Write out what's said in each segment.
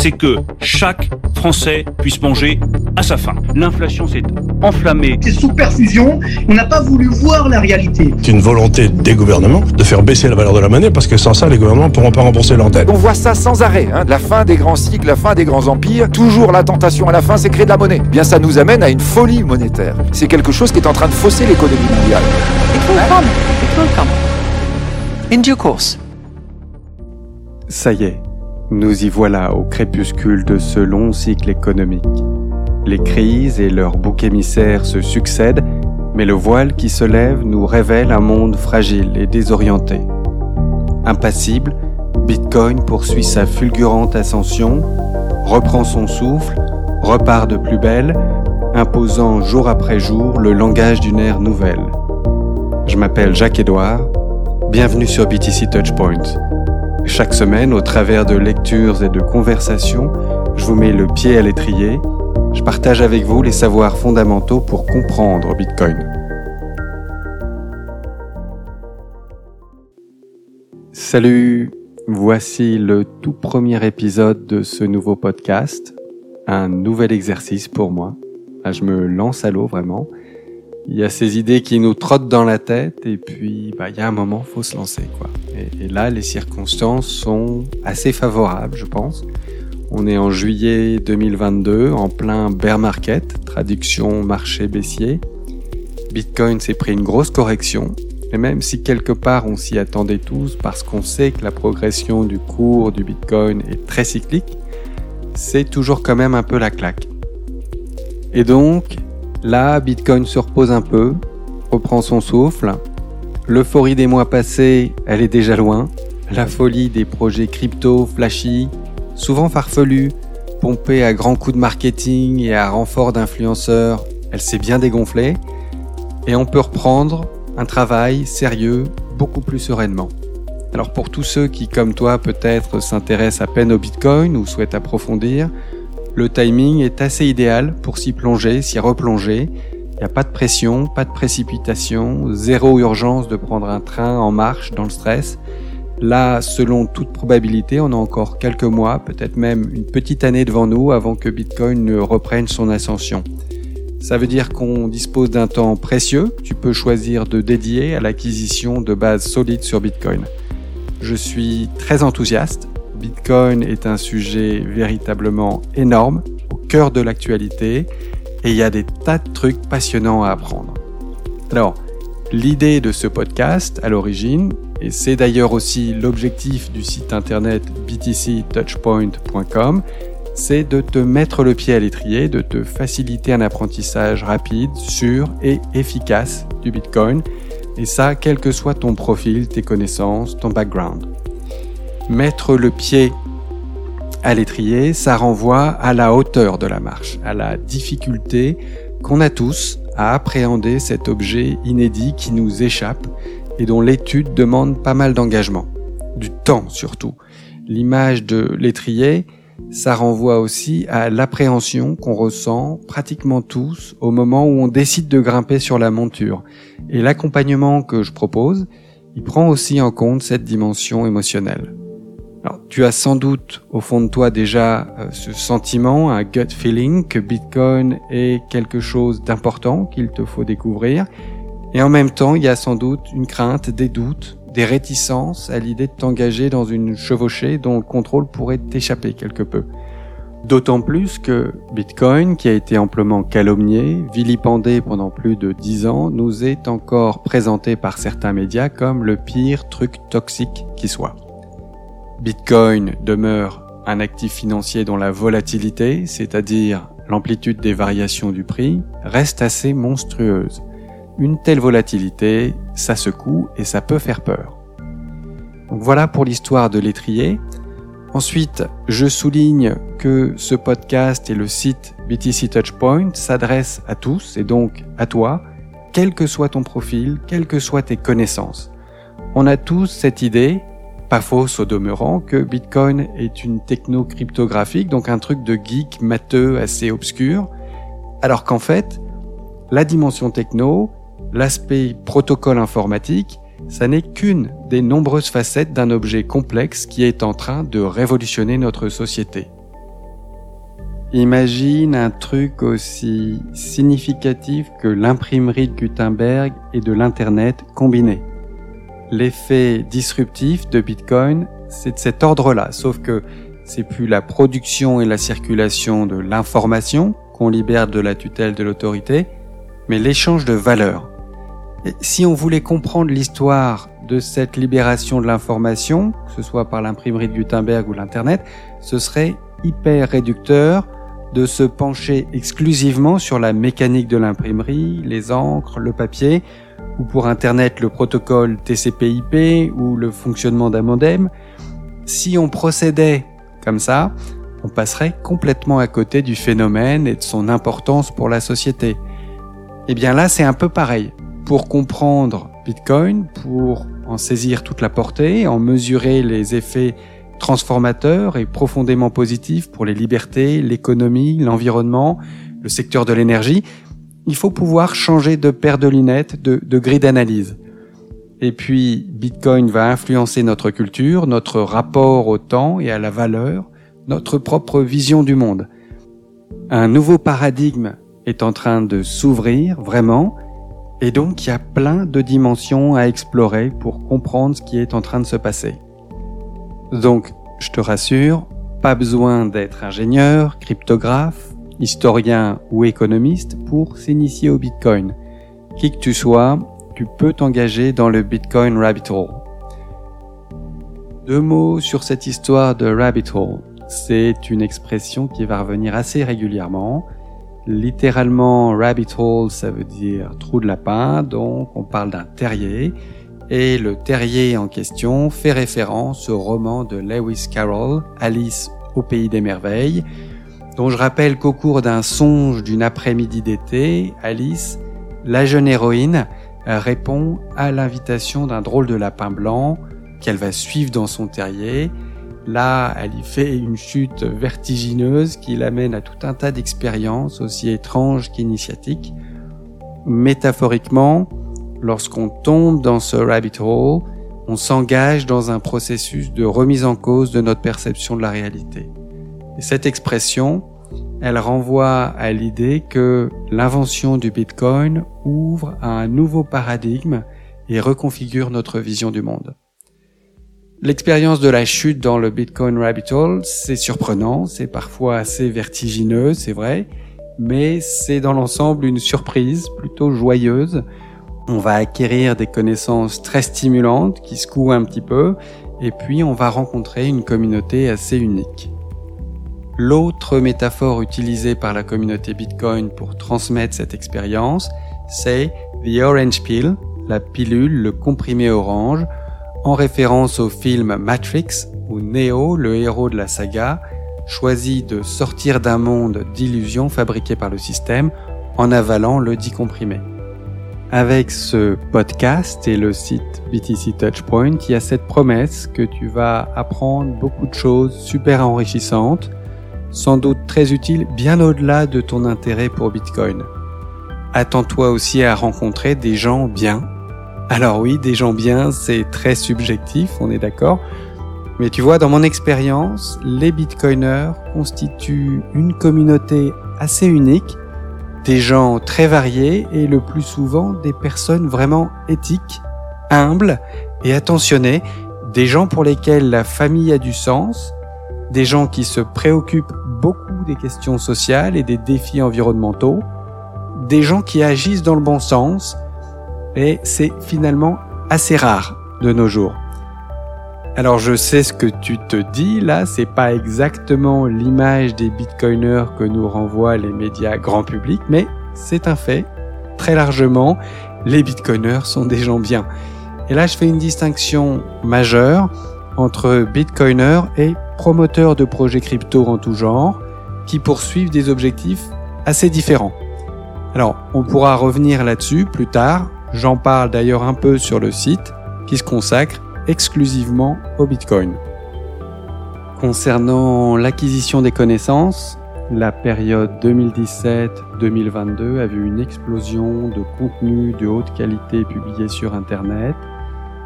c'est que chaque Français puisse manger à sa faim. L'inflation s'est enflammée. C'est sous perfusion, on n'a pas voulu voir la réalité. C'est une volonté des gouvernements de faire baisser la valeur de la monnaie parce que sans ça, les gouvernements ne pourront pas rembourser leur dette. On voit ça sans arrêt, hein. la fin des grands cycles, la fin des grands empires. Toujours la tentation à la fin, c'est créer de la monnaie. Eh bien, ça nous amène à une folie monétaire. C'est quelque chose qui est en train de fausser l'économie mondiale. It will come. It will come. In due course. Ça y est, nous y voilà au crépuscule de ce long cycle économique. Les crises et leurs boucs émissaires se succèdent, mais le voile qui se lève nous révèle un monde fragile et désorienté. Impassible, Bitcoin poursuit sa fulgurante ascension, reprend son souffle, repart de plus belle, imposant jour après jour le langage d'une ère nouvelle. Je m'appelle Jacques-Édouard, bienvenue sur BTC Touchpoint. Chaque semaine, au travers de lectures et de conversations, je vous mets le pied à l'étrier, je partage avec vous les savoirs fondamentaux pour comprendre Bitcoin. Salut, voici le tout premier épisode de ce nouveau podcast, un nouvel exercice pour moi. Je me lance à l'eau vraiment. Il y a ces idées qui nous trottent dans la tête et puis bah, il y a un moment, faut se lancer quoi. Et, et là, les circonstances sont assez favorables, je pense. On est en juillet 2022, en plein bear market, traduction marché baissier. Bitcoin s'est pris une grosse correction, et même si quelque part on s'y attendait tous parce qu'on sait que la progression du cours du Bitcoin est très cyclique, c'est toujours quand même un peu la claque. Et donc, là, Bitcoin se repose un peu, reprend son souffle. L'euphorie des mois passés, elle est déjà loin. La folie des projets crypto flashy, souvent farfelus, pompés à grands coups de marketing et à renfort d'influenceurs, elle s'est bien dégonflée. Et on peut reprendre un travail sérieux beaucoup plus sereinement. Alors pour tous ceux qui, comme toi, peut-être s'intéressent à peine au Bitcoin ou souhaitent approfondir, le timing est assez idéal pour s'y plonger, s'y replonger. Il n'y a pas de pression, pas de précipitation, zéro urgence de prendre un train en marche dans le stress. Là, selon toute probabilité, on a encore quelques mois, peut-être même une petite année devant nous avant que Bitcoin ne reprenne son ascension. Ça veut dire qu'on dispose d'un temps précieux, tu peux choisir de dédier à l'acquisition de bases solides sur Bitcoin. Je suis très enthousiaste. Bitcoin est un sujet véritablement énorme, au cœur de l'actualité, et il y a des tas de trucs passionnants à apprendre. Alors, l'idée de ce podcast, à l'origine, et c'est d'ailleurs aussi l'objectif du site internet btctouchpoint.com, c'est de te mettre le pied à l'étrier, de te faciliter un apprentissage rapide, sûr et efficace du Bitcoin, et ça quel que soit ton profil, tes connaissances, ton background. Mettre le pied à l'étrier, ça renvoie à la hauteur de la marche, à la difficulté qu'on a tous à appréhender cet objet inédit qui nous échappe et dont l'étude demande pas mal d'engagement, du temps surtout. L'image de l'étrier, ça renvoie aussi à l'appréhension qu'on ressent pratiquement tous au moment où on décide de grimper sur la monture. Et l'accompagnement que je propose, il prend aussi en compte cette dimension émotionnelle. Alors, tu as sans doute au fond de toi déjà euh, ce sentiment, un gut feeling que Bitcoin est quelque chose d'important qu'il te faut découvrir. Et en même temps, il y a sans doute une crainte, des doutes, des réticences à l'idée de t'engager dans une chevauchée dont le contrôle pourrait t'échapper quelque peu. D'autant plus que Bitcoin, qui a été amplement calomnié, vilipendé pendant plus de dix ans, nous est encore présenté par certains médias comme le pire truc toxique qui soit. Bitcoin demeure un actif financier dont la volatilité, c'est-à-dire l'amplitude des variations du prix, reste assez monstrueuse. Une telle volatilité, ça secoue et ça peut faire peur. Donc voilà pour l'histoire de l'étrier. Ensuite, je souligne que ce podcast et le site BTC Touchpoint s'adressent à tous et donc à toi, quel que soit ton profil, quelles que soient tes connaissances. On a tous cette idée pas fausse au demeurant que Bitcoin est une techno cryptographique, donc un truc de geek matheux assez obscur, alors qu'en fait, la dimension techno, l'aspect protocole informatique, ça n'est qu'une des nombreuses facettes d'un objet complexe qui est en train de révolutionner notre société. Imagine un truc aussi significatif que l'imprimerie de Gutenberg et de l'Internet combinés. L'effet disruptif de Bitcoin, c'est de cet ordre-là, sauf que c'est plus la production et la circulation de l'information qu'on libère de la tutelle de l'autorité, mais l'échange de valeurs. si on voulait comprendre l'histoire de cette libération de l'information, que ce soit par l'imprimerie de Gutenberg ou l'Internet, ce serait hyper réducteur de se pencher exclusivement sur la mécanique de l'imprimerie, les encres, le papier, ou pour Internet le protocole TCP/IP ou le fonctionnement d'un modem. Si on procédait comme ça, on passerait complètement à côté du phénomène et de son importance pour la société. Et eh bien là, c'est un peu pareil. Pour comprendre Bitcoin, pour en saisir toute la portée, en mesurer les effets transformateur et profondément positif pour les libertés, l'économie, l'environnement, le secteur de l'énergie, il faut pouvoir changer de paire de lunettes, de, grille d'analyse. Et puis, Bitcoin va influencer notre culture, notre rapport au temps et à la valeur, notre propre vision du monde. Un nouveau paradigme est en train de s'ouvrir vraiment, et donc il y a plein de dimensions à explorer pour comprendre ce qui est en train de se passer. Donc, je te rassure, pas besoin d'être ingénieur, cryptographe, historien ou économiste pour s'initier au Bitcoin. Qui que tu sois, tu peux t'engager dans le Bitcoin Rabbit Hole. Deux mots sur cette histoire de Rabbit Hole. C'est une expression qui va revenir assez régulièrement. Littéralement, Rabbit Hole, ça veut dire trou de lapin, donc on parle d'un terrier et le terrier en question fait référence au roman de Lewis Carroll, Alice au pays des merveilles, dont je rappelle qu'au cours d'un songe d'une après-midi d'été, Alice, la jeune héroïne, répond à l'invitation d'un drôle de lapin blanc qu'elle va suivre dans son terrier. Là, elle y fait une chute vertigineuse qui l'amène à tout un tas d'expériences aussi étranges qu'initiatiques. Métaphoriquement, lorsqu'on tombe dans ce rabbit hole, on s'engage dans un processus de remise en cause de notre perception de la réalité. Et cette expression, elle renvoie à l'idée que l'invention du Bitcoin ouvre un nouveau paradigme et reconfigure notre vision du monde. L'expérience de la chute dans le Bitcoin Rabbit Hole, c'est surprenant, c'est parfois assez vertigineux, c'est vrai, mais c'est dans l'ensemble une surprise plutôt joyeuse on va acquérir des connaissances très stimulantes qui secouent un petit peu, et puis on va rencontrer une communauté assez unique. L'autre métaphore utilisée par la communauté Bitcoin pour transmettre cette expérience, c'est The Orange Pill, la pilule, le comprimé orange, en référence au film Matrix, où Neo, le héros de la saga, choisit de sortir d'un monde d'illusions fabriquées par le système en avalant le dit comprimé. Avec ce podcast et le site BTC Touchpoint, il y a cette promesse que tu vas apprendre beaucoup de choses super enrichissantes, sans doute très utiles bien au-delà de ton intérêt pour Bitcoin. Attends-toi aussi à rencontrer des gens bien. Alors oui, des gens bien, c'est très subjectif, on est d'accord. Mais tu vois, dans mon expérience, les Bitcoiners constituent une communauté assez unique des gens très variés et le plus souvent des personnes vraiment éthiques, humbles et attentionnées, des gens pour lesquels la famille a du sens, des gens qui se préoccupent beaucoup des questions sociales et des défis environnementaux, des gens qui agissent dans le bon sens, et c'est finalement assez rare de nos jours. Alors je sais ce que tu te dis, là c'est pas exactement l'image des bitcoiners que nous renvoient les médias grand public, mais c'est un fait. Très largement, les bitcoiners sont des gens bien. Et là je fais une distinction majeure entre bitcoiners et promoteurs de projets crypto en tout genre, qui poursuivent des objectifs assez différents. Alors on pourra revenir là-dessus plus tard, j'en parle d'ailleurs un peu sur le site qui se consacre exclusivement au Bitcoin. Concernant l'acquisition des connaissances, la période 2017-2022 a vu une explosion de contenus de haute qualité publiés sur Internet.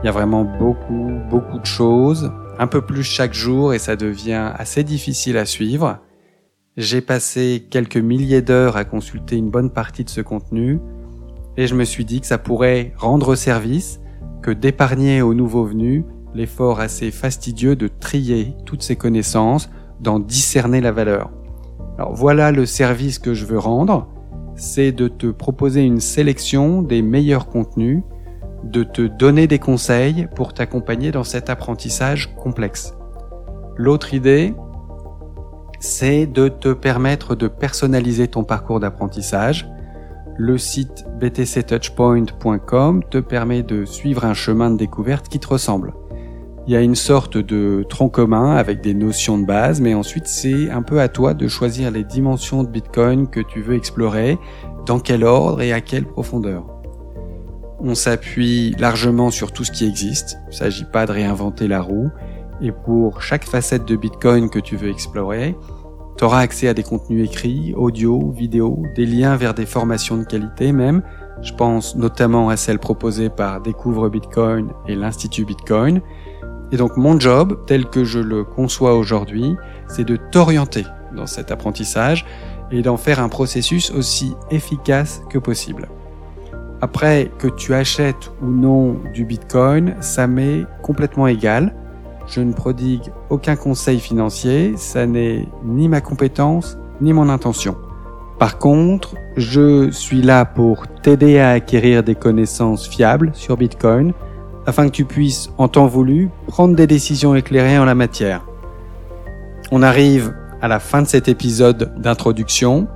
Il y a vraiment beaucoup, beaucoup de choses, un peu plus chaque jour et ça devient assez difficile à suivre. J'ai passé quelques milliers d'heures à consulter une bonne partie de ce contenu et je me suis dit que ça pourrait rendre service que d'épargner aux nouveaux venus l'effort assez fastidieux de trier toutes ces connaissances, d'en discerner la valeur. Alors voilà le service que je veux rendre, c'est de te proposer une sélection des meilleurs contenus, de te donner des conseils pour t'accompagner dans cet apprentissage complexe. L'autre idée, c'est de te permettre de personnaliser ton parcours d'apprentissage. Le site btctouchpoint.com te permet de suivre un chemin de découverte qui te ressemble. Il y a une sorte de tronc commun avec des notions de base, mais ensuite c'est un peu à toi de choisir les dimensions de Bitcoin que tu veux explorer, dans quel ordre et à quelle profondeur. On s'appuie largement sur tout ce qui existe, il ne s'agit pas de réinventer la roue, et pour chaque facette de Bitcoin que tu veux explorer, tu auras accès à des contenus écrits, audio, vidéo, des liens vers des formations de qualité même. Je pense notamment à celles proposées par Découvre Bitcoin et l'Institut Bitcoin. Et donc mon job, tel que je le conçois aujourd'hui, c'est de t'orienter dans cet apprentissage et d'en faire un processus aussi efficace que possible. Après que tu achètes ou non du Bitcoin, ça m'est complètement égal. Je ne prodigue aucun conseil financier, ça n'est ni ma compétence ni mon intention. Par contre, je suis là pour t'aider à acquérir des connaissances fiables sur Bitcoin afin que tu puisses, en temps voulu, prendre des décisions éclairées en la matière. On arrive à la fin de cet épisode d'introduction.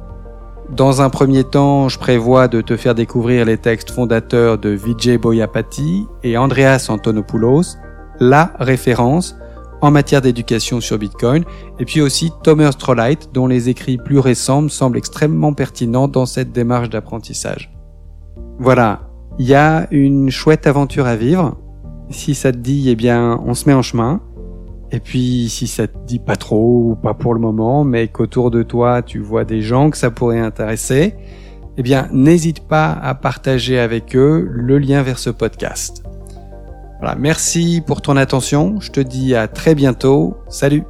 Dans un premier temps, je prévois de te faire découvrir les textes fondateurs de Vijay Boyapati et Andreas Antonopoulos, la référence en matière d'éducation sur Bitcoin, et puis aussi Thomas Strollite, dont les écrits plus récents me semblent extrêmement pertinents dans cette démarche d'apprentissage. Voilà, il y a une chouette aventure à vivre. Si ça te dit, eh bien, on se met en chemin. Et puis, si ça te dit pas trop pas pour le moment, mais qu'autour de toi, tu vois des gens que ça pourrait intéresser, eh bien, n'hésite pas à partager avec eux le lien vers ce podcast. Voilà, merci pour ton attention. Je te dis à très bientôt. Salut